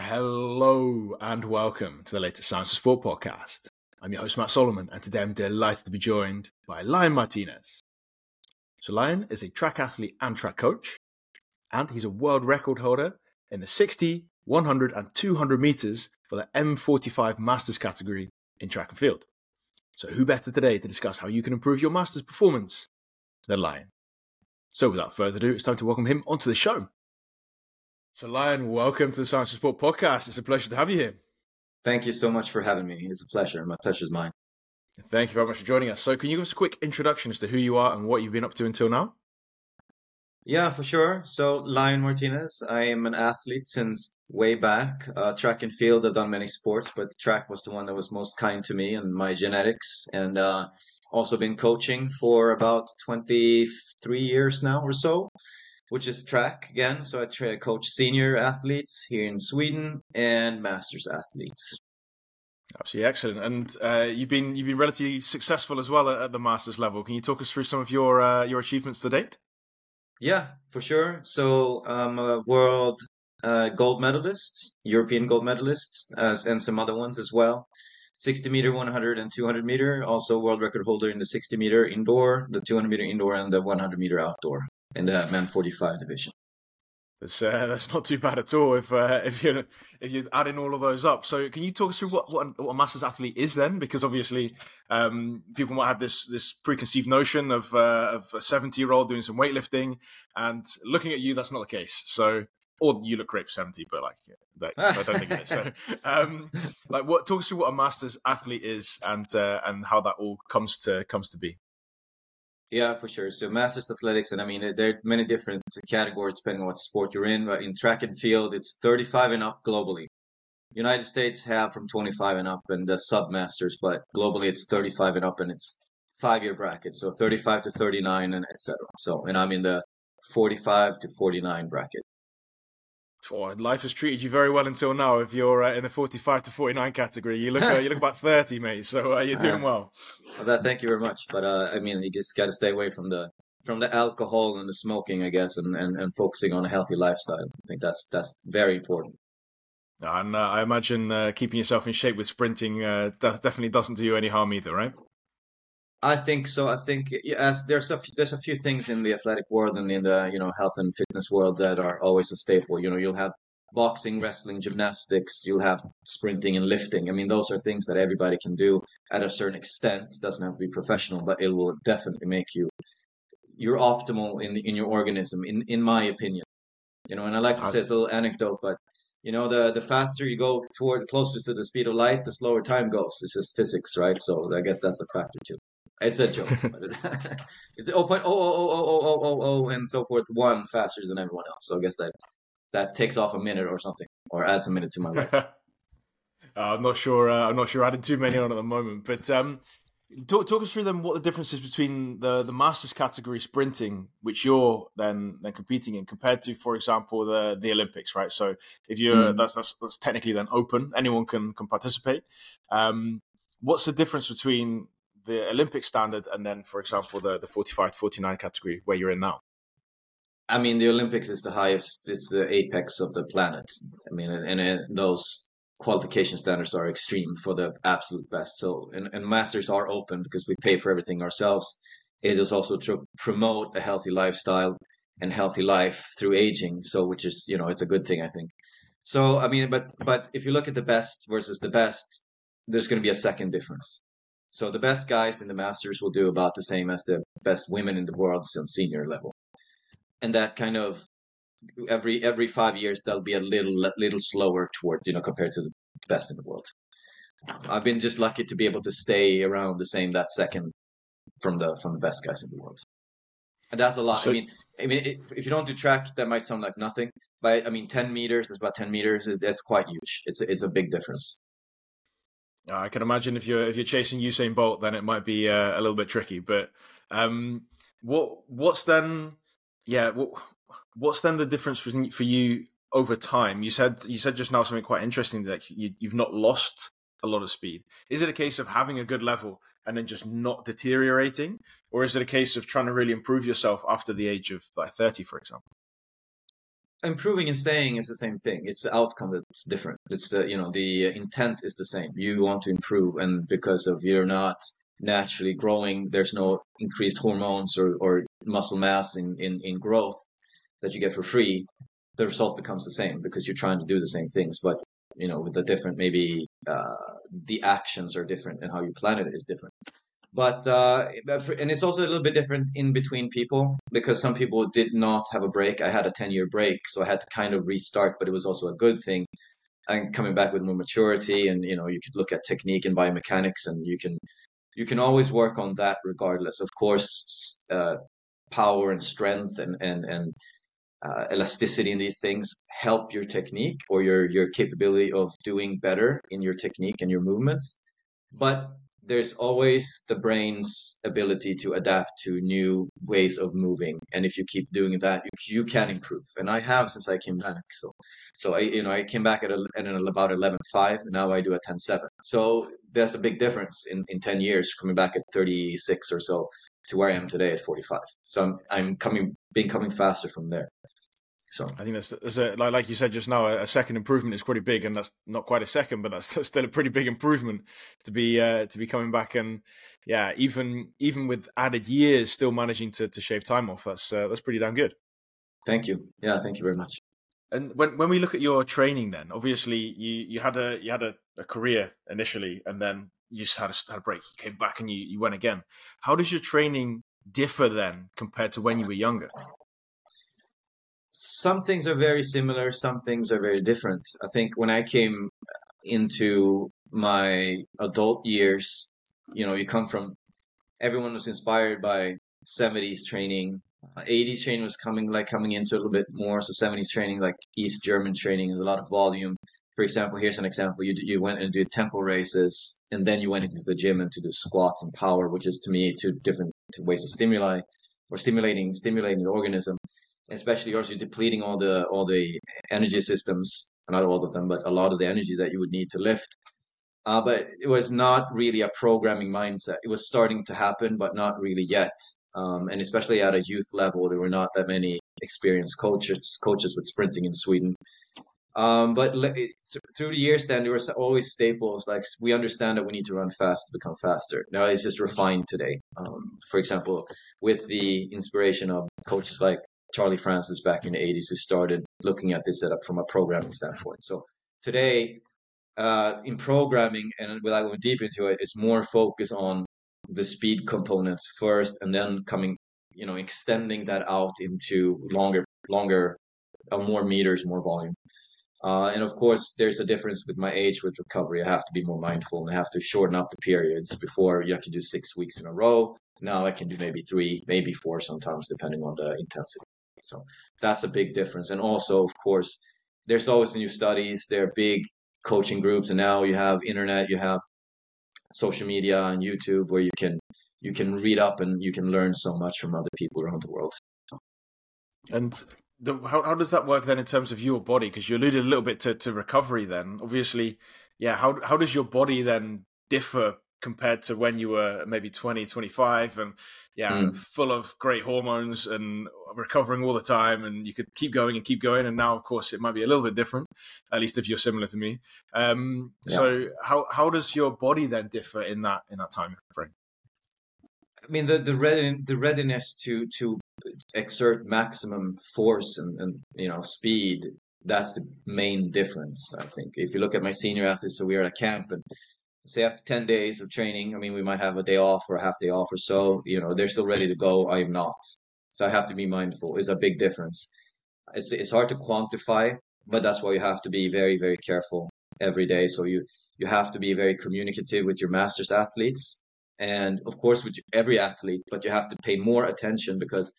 Hello and welcome to the latest Science for Sport podcast. I'm your host, Matt Solomon, and today I'm delighted to be joined by Lion Martinez. So, Lion is a track athlete and track coach, and he's a world record holder in the 60, 100, and 200 meters for the M45 Masters category in track and field. So, who better today to discuss how you can improve your Masters performance than Lion? So, without further ado, it's time to welcome him onto the show. So, Lion, welcome to the Science for Sport podcast. It's a pleasure to have you here. Thank you so much for having me. It's a pleasure. My pleasure's mine. Thank you very much for joining us. So, can you give us a quick introduction as to who you are and what you've been up to until now? Yeah, for sure. So, Lion Martinez, I am an athlete since way back. Uh, track and field, I've done many sports, but track was the one that was most kind to me and my genetics. And uh, also been coaching for about 23 years now or so which is track again. So I try coach senior athletes here in Sweden and masters athletes. Absolutely excellent, and uh, you've been you've been relatively successful as well at, at, the masters level. Can you talk us through some of your uh, your achievements to date? Yeah, for sure. So I'm a world uh, gold medalist, European gold medalist, as and some other ones as well. 60 meter, 100 and 200 meter. Also world record holder in the 60 meter indoor, the 200 meter indoor, and the 100 meter outdoor in the men 45 division. That's uh, that's not too bad at all if uh, if you if you're adding all of those up. So can you talk us through what what, what a masters athlete is then? Because obviously um, people might have this this preconceived notion of uh, of a 70 year old doing some weightlifting, and looking at you, that's not the case. So or you look great for 70, but like I don't think it is. So um, like what talk us through what a masters athlete is and uh, and how that all comes to comes to be. Yeah, for sure. So masters athletics, and I mean, there are many different categories depending on what sport you're in. But in track and field, it's 35 and up globally. United States have from 25 and up and the sub masters, but globally it's 35 and up, and it's five year bracket. So 35 to 39 and etc. So, and I'm in the 45 to 49 bracket. Oh, life has treated you very well until now. If you're uh, in the 45 to 49 category, you look uh, you look about 30, mate. So uh, you're doing well. well that, thank you very much. But uh, I mean, you just got to stay away from the from the alcohol and the smoking, I guess, and, and, and focusing on a healthy lifestyle. I think that's that's very important. And uh, I imagine uh, keeping yourself in shape with sprinting definitely doesn't do you any harm either, right? I think so. I think yes, there's a there's a few things in the athletic world and in the you know health and fitness world that are always a staple. You know, you'll have boxing, wrestling, gymnastics. You'll have sprinting and lifting. I mean, those are things that everybody can do at a certain extent. It doesn't have to be professional, but it will definitely make you you're optimal in in your organism. In in my opinion, you know. And I like to say it's a little anecdote, but you know, the the faster you go toward closer to the speed of light, the slower time goes. It's just physics, right? So I guess that's a factor too. It's a joke. it's the 0.00000 and so forth, one faster than everyone else. So I guess that that takes off a minute or something, or adds a minute to my life. uh, I'm not sure. Uh, I'm not sure adding too many on at the moment, but um, talk, talk us through them. What the difference is between the the masters category sprinting, which you're then then competing in, compared to, for example, the the Olympics, right? So if you're mm. that's, that's, that's technically then open, anyone can can participate. Um, what's the difference between the Olympic standard and then, for example, the, the 45 to 49 category where you're in now? I mean, the Olympics is the highest, it's the apex of the planet. I mean, and, and those qualification standards are extreme for the absolute best. So, and, and masters are open because we pay for everything ourselves. It is also to promote a healthy lifestyle and healthy life through aging. So, which is, you know, it's a good thing, I think. So, I mean, but, but if you look at the best versus the best, there's going to be a second difference. So the best guys in the Masters will do about the same as the best women in the world, some senior level, and that kind of every every five years they'll be a little little slower toward you know compared to the best in the world. I've been just lucky to be able to stay around the same that second from the from the best guys in the world, and that's a lot. So, I mean, I mean, it, if you don't do track, that might sound like nothing, but I mean, ten meters is about ten meters is that's quite huge. It's it's a big difference. I can imagine if you're if you're chasing Usain Bolt, then it might be uh, a little bit tricky. But um, what what's then? Yeah, what, what's then the difference for you over time? You said you said just now something quite interesting that you, you've not lost a lot of speed. Is it a case of having a good level and then just not deteriorating, or is it a case of trying to really improve yourself after the age of like thirty, for example? Improving and staying is the same thing. It's the outcome that's different. It's the you know the intent is the same. You want to improve, and because of you're not naturally growing, there's no increased hormones or, or muscle mass in, in in growth that you get for free. The result becomes the same because you're trying to do the same things, but you know with the different maybe uh, the actions are different and how you plan it is different but uh, and it's also a little bit different in between people because some people did not have a break. I had a ten year break, so I had to kind of restart, but it was also a good thing. And coming back with more maturity, and you know, you could look at technique and biomechanics, and you can you can always work on that regardless. Of course, uh, power and strength and and and uh, elasticity in these things help your technique or your your capability of doing better in your technique and your movements. But there's always the brain's ability to adapt to new ways of moving. And if you keep doing that you, can improve. And i have since i came back so so i you know i came back at, a, at an about 11.5 now i do a 10.7 so there's a big difference in, in 10 years coming back at 36 or so to where i am today at 45 so i'm, I'm coming being coming faster from there so I think that's, that's a, like, like you said just now, a, a, second improvement is pretty big, and that's not quite a second, but that's, that's still a pretty big improvement to be uh, to be coming back and yeah, even even with added years, still managing to, to shave time off. That's uh, that's pretty damn good. Thank you. Yeah, thank you very much. And when when we look at your training, then obviously you you had a you had a, a career initially, and then you just had a, had a break. You came back and you, you went again. How does your training differ then compared to when you were younger? Some things are very similar, some things are very different. I think when I came into my adult years, you know, you come from everyone was inspired by 70s training. Uh, 80s training was coming like coming into a little bit more. So 70s training, like East German training, is a lot of volume. For example, here's an example: you you went and did tempo races, and then you went into the gym and to do squats and power, which is to me two different ways of stimuli or stimulating stimulating the organism especially yours, you're depleting all the all the energy systems, not all of them, but a lot of the energy that you would need to lift. Uh, but it was not really a programming mindset. It was starting to happen, but not really yet. Um, and especially at a youth level, there were not that many experienced coaches coaches with sprinting in Sweden. Um, but through the years, then there were always staples like we understand that we need to run fast to become faster. Now it's just refined today. Um, for example, with the inspiration of coaches like Charlie Francis back in the 80s who started looking at this setup from a programming standpoint. So today, uh, in programming, and without going deep into it, it's more focus on the speed components first, and then coming, you know, extending that out into longer, longer, uh, more meters, more volume. Uh, and of course, there's a difference with my age with recovery. I have to be more mindful and I have to shorten up the periods. Before you have to do six weeks in a row. Now I can do maybe three, maybe four sometimes, depending on the intensity. So that's a big difference. And also, of course, there's always new studies. There are big coaching groups, and now you have internet, you have social media and YouTube where you can you can read up and you can learn so much from other people around the world. And the, how how does that work then in terms of your body? Because you alluded a little bit to, to recovery. Then obviously, yeah. How how does your body then differ compared to when you were maybe 20 25 and yeah mm. full of great hormones and recovering all the time and you could keep going and keep going and now of course it might be a little bit different at least if you're similar to me um, yeah. so how how does your body then differ in that in that time frame i mean the the, the readiness to to exert maximum force and, and you know speed that's the main difference i think if you look at my senior athletes so we are at camp and say after 10 days of training, I mean, we might have a day off or a half day off or so, you know, they're still ready to go. I am not. So I have to be mindful. It's a big difference. It's, it's hard to quantify, but that's why you have to be very, very careful every day. So you, you have to be very communicative with your masters athletes and of course with every athlete, but you have to pay more attention because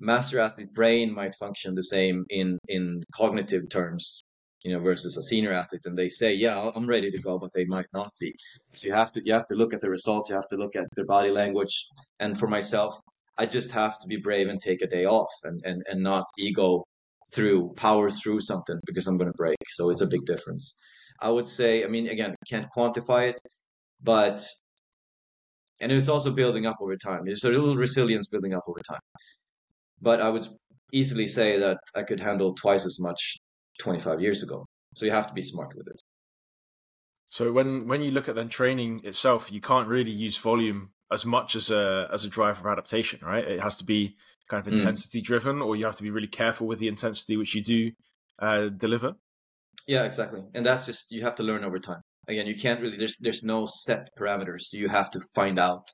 master athlete brain might function the same in, in cognitive terms you know, versus a senior athlete, and they say, "Yeah, I'm ready to go," but they might not be. So you have to you have to look at the results. You have to look at their body language. And for myself, I just have to be brave and take a day off, and and and not ego through power through something because I'm going to break. So it's a big difference. I would say, I mean, again, can't quantify it, but and it's also building up over time. There's a little resilience building up over time. But I would easily say that I could handle twice as much 25 years ago. So you have to be smart with it. So when when you look at then training itself, you can't really use volume as much as a as a driver of adaptation, right? It has to be kind of mm. intensity mm. driven, or you have to be really careful with the intensity which you do uh, deliver. Yeah, exactly, and that's just you have to learn over time. Again, you can't really there's there's no set parameters. You have to find out.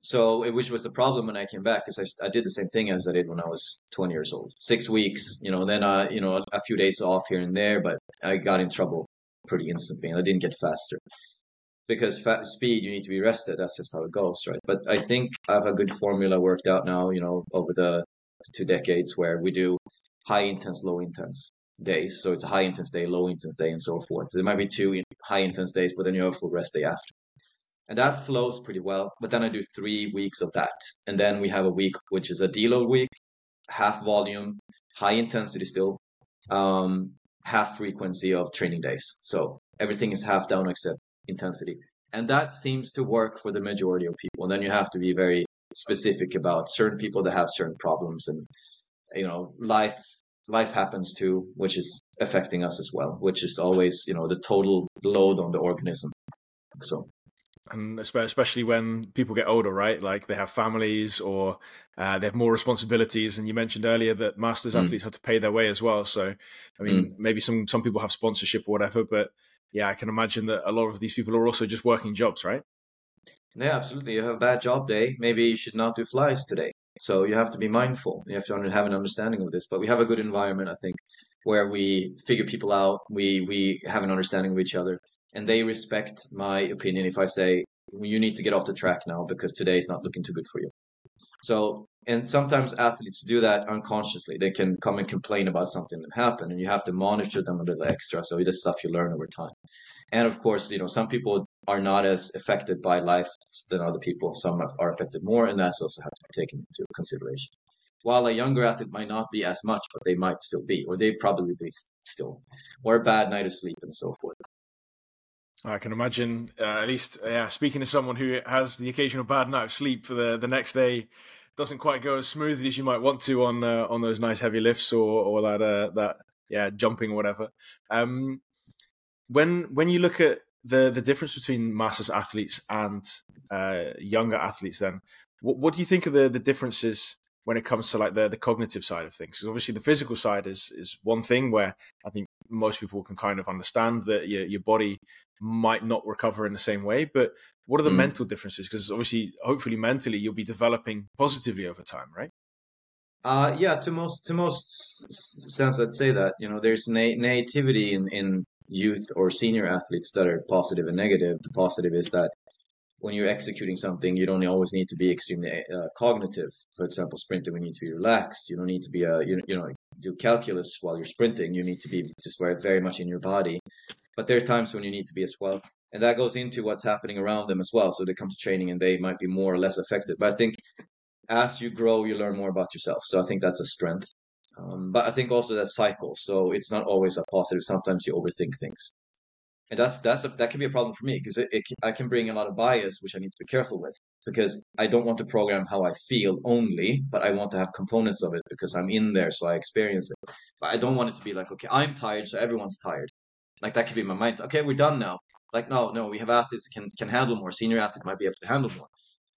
So, which was the problem when I came back, because I, I did the same thing as I did when I was 20 years old. Six weeks, you know, then uh, you know, a few days off here and there, but I got in trouble pretty instantly, and I didn't get faster because speed you need to be rested. That's just how it goes, right? But I think I have a good formula worked out now. You know, over the two decades where we do high intense, low intense days. So it's a high intense day, low intense day, and so forth. There might be two high intense days, but then you have a full rest day after. And that flows pretty well. But then I do three weeks of that. And then we have a week which is a deload week, half volume, high intensity still, um, half frequency of training days. So everything is half down except intensity. And that seems to work for the majority of people. And then you have to be very specific about certain people that have certain problems and you know life life happens too which is affecting us as well which is always you know the total load on the organism so and especially when people get older, right? Like they have families or uh, they have more responsibilities. And you mentioned earlier that masters mm. athletes have to pay their way as well. So, I mean, mm. maybe some some people have sponsorship or whatever, but yeah, I can imagine that a lot of these people are also just working jobs, right? Yeah, absolutely. You have a bad job day. Maybe you should not do flies today. So you have to be mindful. You have to have an understanding of this. But we have a good environment, I think, where we figure people out. We we have an understanding of each other and they respect my opinion if I say you need to get off the track now because today is not looking too good for you. So, and sometimes athletes do that unconsciously. They can come and complain about something that happened, and you have to monitor them a little extra. So, it's stuff you learn over time. And of course, you know, some people are not as affected by life than other people. Some are affected more, and that's also have to be taken into consideration. While a younger athlete might not be as much, but they might still be, or they probably be still, or a bad night of sleep and so forth. I can imagine, uh, at least, yeah, speaking to someone who has the occasional bad night of sleep for the, the next day, doesn't quite go as smoothly as you might want to on uh, on those nice heavy lifts or or that uh, that yeah jumping or whatever. Um, when when you look at the the difference between masters athletes and uh, younger athletes, then what, what do you think of the the differences when it comes to like the the cognitive side of things? Because obviously the physical side is is one thing where I think most people can kind of understand that your your body might not recover in the same way. But what are the mm. mental differences? Because obviously, hopefully, mentally, you'll be developing positively over time, right? Uh, yeah, to most to most sense, I'd say that you know there's na- nativity in in youth or senior athletes that are positive and negative. The positive is that when you're executing something, you don't always need to be extremely uh, cognitive. For example, sprinting, we need to be relaxed. You don't need to be a you, you know do calculus while you're sprinting. You need to be just very very much in your body but there are times when you need to be as well. And that goes into what's happening around them as well. So they come to training and they might be more or less affected. But I think as you grow, you learn more about yourself. So I think that's a strength. Um, but I think also that cycle. So it's not always a positive. Sometimes you overthink things, and that's that's a, that can be a problem for me because it, it, I can bring a lot of bias, which I need to be careful with because I don't want to program how I feel only, but I want to have components of it because I'm in there, so I experience it. But I don't want it to be like, okay, I'm tired, so everyone's tired. Like that could be my mindset. Okay, we're done now. Like no, no, we have athletes that can can handle more. Senior athlete might be able to handle more.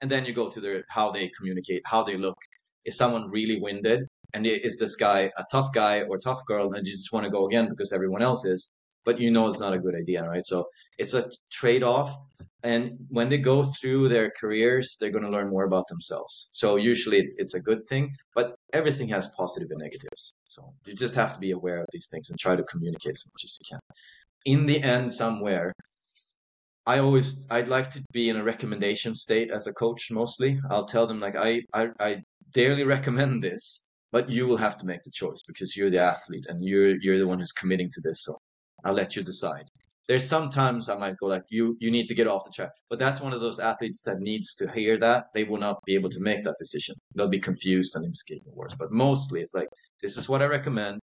And then you go to their how they communicate, how they look. Is someone really winded? And is this guy a tough guy or tough girl, and you just want to go again because everyone else is? But you know it's not a good idea, right? So it's a trade off. And when they go through their careers, they're going to learn more about themselves. So usually it's it's a good thing, but everything has positive and negatives. So you just have to be aware of these things and try to communicate as much as you can. In the end, somewhere, I always I'd like to be in a recommendation state as a coach. Mostly, I'll tell them like I I, I dearly recommend this, but you will have to make the choice because you're the athlete and you're you're the one who's committing to this. So I'll let you decide. There's sometimes I might go like you you need to get off the track, but that's one of those athletes that needs to hear that. They will not be able to make that decision. They'll be confused and it's getting worse. But mostly it's like this is what I recommend.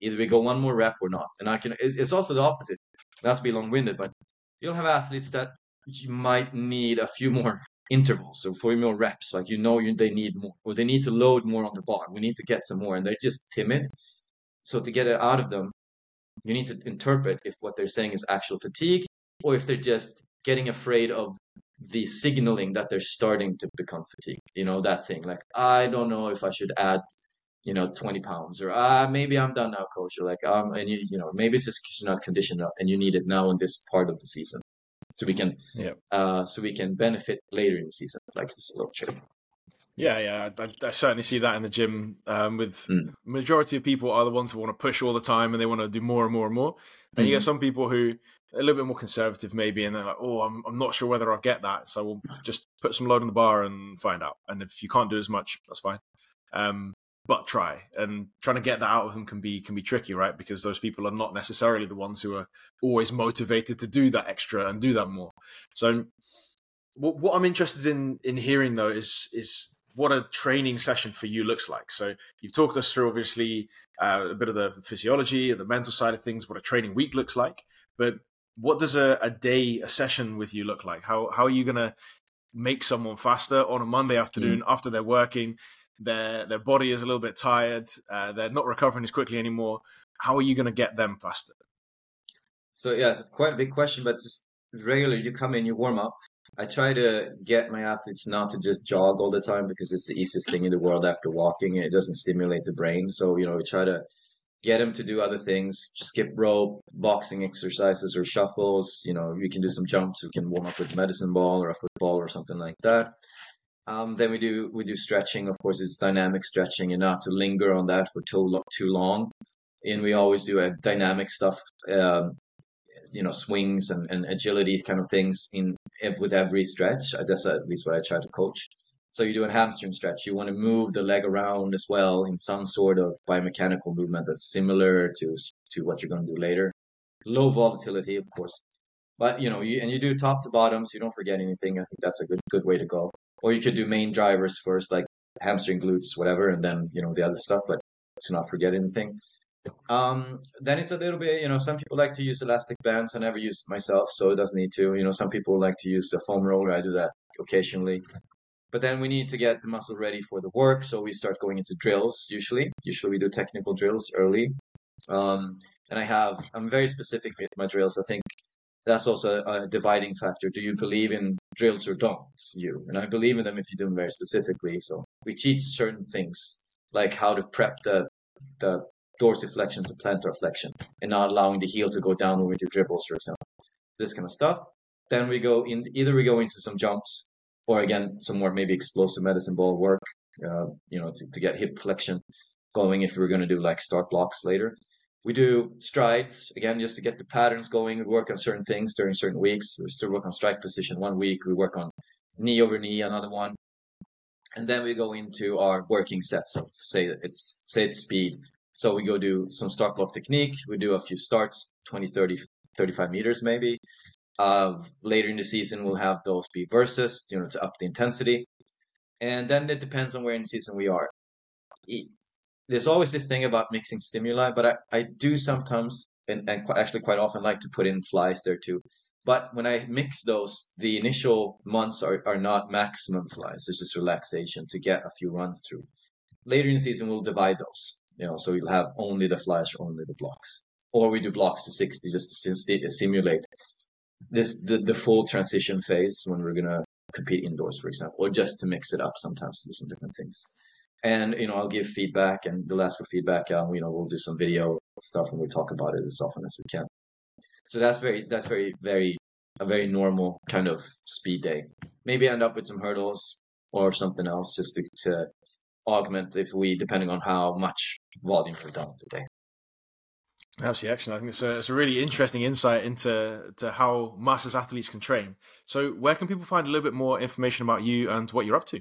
Either we go one more rep or not. And I can. It's, it's also the opposite. Not be long winded, but you'll have athletes that you might need a few more intervals, or four more reps. Like you know, you, they need more, or they need to load more on the bar. We need to get some more, and they're just timid. So to get it out of them, you need to interpret if what they're saying is actual fatigue or if they're just getting afraid of the signaling that they're starting to become fatigued. You know, that thing like, I don't know if I should add, you know, 20 pounds or ah, maybe I'm done now, coach. Or like, um, and you, you know, maybe it's just not conditioned enough and you need it now in this part of the season. So we can, yeah. uh, so we can benefit later in the season, like this little trick. Yeah, yeah, I, I, certainly see that in the gym. Um, with mm. majority of people are the ones who want to push all the time and they want to do more and more and more. And mm-hmm. you get mm-hmm. some people who are a little bit more conservative, maybe, and they're like, "Oh, I'm I'm not sure whether I'll get that, so we'll just put some load on the bar and find out." And if you can't do as much, that's fine. Um, but try and trying to get that out of them can be can be tricky, right? Because those people are not necessarily the ones who are always motivated to do that extra and do that more. So, what, what I'm interested in in hearing though is is what a training session for you looks like. So you've talked us through obviously uh, a bit of the physiology, the mental side of things, what a training week looks like. But what does a, a day, a session with you look like? How how are you gonna make someone faster on a Monday afternoon mm. after they're working? Their their body is a little bit tired. Uh, they're not recovering as quickly anymore. How are you going to get them faster? So yeah, it's quite a big question, but just regularly you come in, you warm up, I try to get my athletes not to just jog all the time because it's the easiest thing in the world after walking. It doesn't stimulate the brain. So, you know, we try to get them to do other things, skip rope, boxing exercises or shuffles. You know, we can do some jumps. We can warm up with a medicine ball or a football or something like that. Um, then we do we do stretching. Of course, it's dynamic stretching, and not to linger on that for too too long. And we always do a dynamic stuff. Um, you know swings and, and agility kind of things in with every stretch. That's at least what I try to coach. So you do a hamstring stretch. You want to move the leg around as well in some sort of biomechanical movement that's similar to to what you're going to do later. Low volatility, of course, but you know, you and you do top to bottom, so you don't forget anything. I think that's a good good way to go. Or you could do main drivers first, like hamstring, glutes, whatever, and then you know the other stuff, but to not forget anything. Um, then it's a little bit, you know, some people like to use elastic bands. I never use myself, so it doesn't need to. You know, some people like to use the foam roller. I do that occasionally. But then we need to get the muscle ready for the work, so we start going into drills. Usually, usually we do technical drills early. Um, and I have, I'm very specific with my drills. I think that's also a dividing factor. Do you believe in drills or don't you? And I believe in them if you do them very specifically. So we teach certain things like how to prep the the dorsiflexion to plantar flexion and not allowing the heel to go down with your dribbles, for example. This kind of stuff. Then we go in, either we go into some jumps or again, some more maybe explosive medicine ball work, uh, you know, to, to get hip flexion going if we are going to do like start blocks later. We do strides again just to get the patterns going. We work on certain things during certain weeks. We still work on strike position one week. We work on knee over knee another one, and then we go into our working sets of say it's say it's speed, so we go do some start block technique. We do a few starts, 20, 30, 35 meters maybe. Uh, later in the season, we'll have those be versus, you know, to up the intensity. And then it depends on where in the season we are. There's always this thing about mixing stimuli, but I, I do sometimes, and, and actually quite often, like to put in flies there too. But when I mix those, the initial months are, are not maximum flies. It's just relaxation to get a few runs through. Later in the season, we'll divide those. You know, so you'll have only the flash, only the blocks, or we do blocks to sixty just to sim- simulate this the, the full transition phase when we're gonna compete indoors, for example, or just to mix it up sometimes to do some different things. And you know, I'll give feedback, and they'll ask for feedback. Um, you know, we'll do some video stuff, and we talk about it as often as we can. So that's very that's very very a very normal kind of speed day. Maybe end up with some hurdles or something else just to, to augment if we, depending on how much volume we've done today. Absolutely, action. I think it's a, it's a really interesting insight into to how masters athletes can train. So, where can people find a little bit more information about you and what you're up to?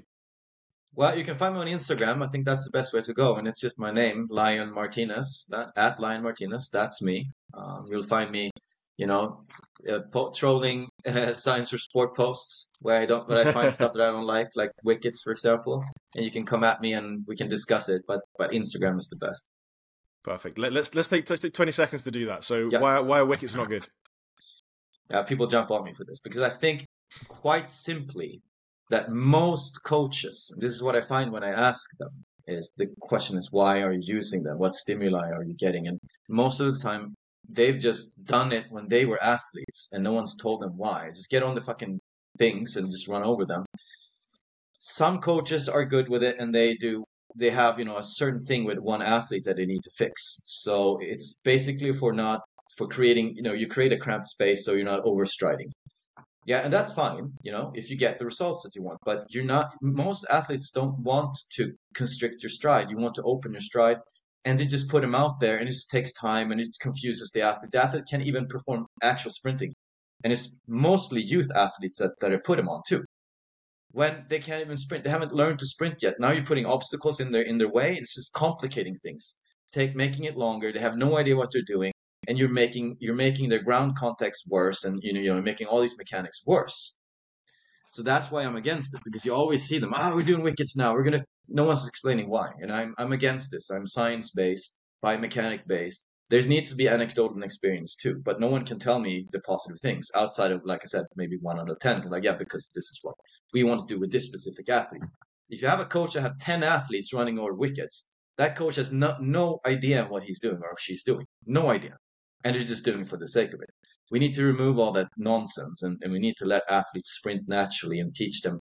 Well, you can find me on Instagram. I think that's the best way to go, and it's just my name, Lion Martinez. That at Lion Martinez. That's me. Um, you'll find me you know, uh, po- trolling uh, science for sport posts where I don't, where I find stuff that I don't like, like wickets, for example, and you can come at me and we can discuss it. But but Instagram is the best. Perfect. Let, us let's, let's take let's take twenty seconds to do that. So yeah. why why are wickets not good? Yeah, people jump on me for this because I think quite simply, that most coaches, this is what I find when I ask them, is the question is why are you using them? What stimuli are you getting? And most of the time, they've just done it when they were athletes and no one's told them why. Just get on the fucking things and just run over them. Some coaches are good with it and they do they have, you know, a certain thing with one athlete that they need to fix. So it's basically for not for creating, you know, you create a cramped space so you're not overstriding. Yeah, and that's fine, you know, if you get the results that you want. But you're not most athletes don't want to constrict your stride. You want to open your stride and they just put them out there and it just takes time and it confuses the athlete. The athlete can't even perform actual sprinting. And it's mostly youth athletes that, that I put them on too. When they can't even sprint, they haven't learned to sprint yet. Now you're putting obstacles in their in their way. It's just complicating things. Take making it longer. They have no idea what they're doing and you're making you're making their ground contacts worse and you know you're making all these mechanics worse so that's why i'm against it because you always see them ah oh, we're doing wickets now we're gonna no one's explaining why and i'm i'm against this i'm science based biomechanic based there needs to be anecdotal and experience too but no one can tell me the positive things outside of like i said maybe one out of ten like yeah because this is what we want to do with this specific athlete. If you have a coach that have 10 athletes running over wickets that coach has no, no idea what he's doing or she's doing no idea and they're just doing it for the sake of it. We need to remove all that nonsense and, and we need to let athletes sprint naturally and teach them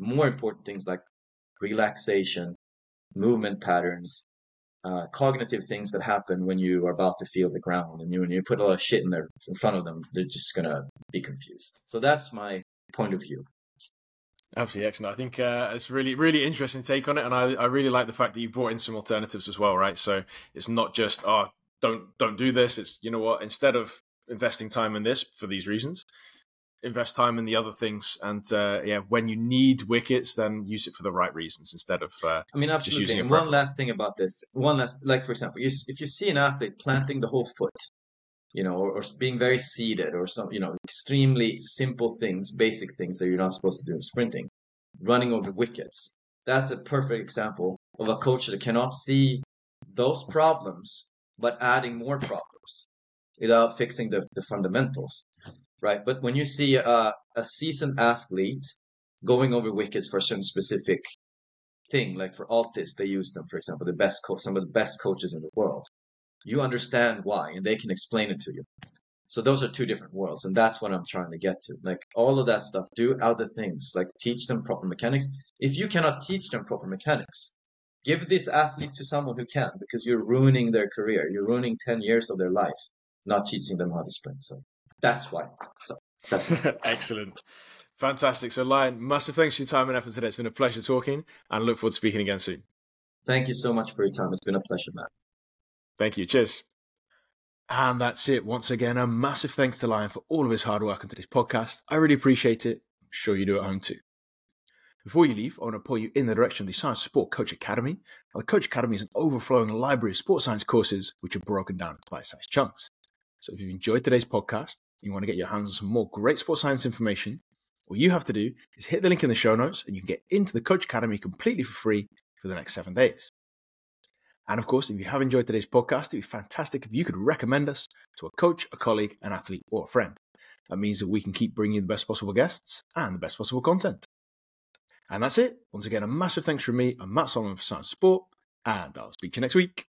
more important things like relaxation, movement patterns, uh, cognitive things that happen when you are about to feel the ground and you when you put a lot of shit in there in front of them, they're just gonna be confused. So that's my point of view. Absolutely excellent. I think uh, it's really, really interesting take on it, and I, I really like the fact that you brought in some alternatives as well, right? So it's not just oh, don't don't do this. It's you know what, instead of investing time in this for these reasons, invest time in the other things. And uh, yeah, when you need wickets, then use it for the right reasons instead of. Uh, I mean, absolutely. and one last thing about this, one last, like for example, you, if you see an athlete planting the whole foot, you know, or, or, being very seated, or some, you know, extremely simple things, basic things that you're not supposed to do in sprinting, running over wickets. That's a perfect example of a coach that cannot see those problems but adding more problems without fixing the, the fundamentals, right? But when you see a, a seasoned athlete going over wickets for some specific thing, like for Altis, they use them, for example, the best co- some of the best coaches in the world. You understand why, and they can explain it to you. So those are two different worlds, and that's what I'm trying to get to. Like all of that stuff, do other things, like teach them proper mechanics. If you cannot teach them proper mechanics, give this athlete to someone who can because you're ruining their career. You're ruining 10 years of their life, not teaching them how to sprint. So that's why. So that's excellent. Fantastic. So, Lion, massive thanks for your time and effort today. It's been a pleasure talking and look forward to speaking again soon. Thank you so much for your time. It's been a pleasure, Matt. Thank you. Cheers. And that's it. Once again, a massive thanks to Lion for all of his hard work on today's podcast. I really appreciate it. I'm sure you do at home too. Before you leave, I want to point you in the direction of the Science Sport Coach Academy. Now, the Coach Academy is an overflowing library of sports science courses which are broken down into bite-sized chunks. So if you've enjoyed today's podcast and you want to get your hands on some more great sports science information, all you have to do is hit the link in the show notes and you can get into the Coach Academy completely for free for the next seven days. And of course, if you have enjoyed today's podcast, it'd be fantastic if you could recommend us to a coach, a colleague, an athlete, or a friend. That means that we can keep bringing you the best possible guests and the best possible content. And that's it. Once again, a massive thanks from me. I'm Matt Solomon for Science Sport, and I'll speak to you next week.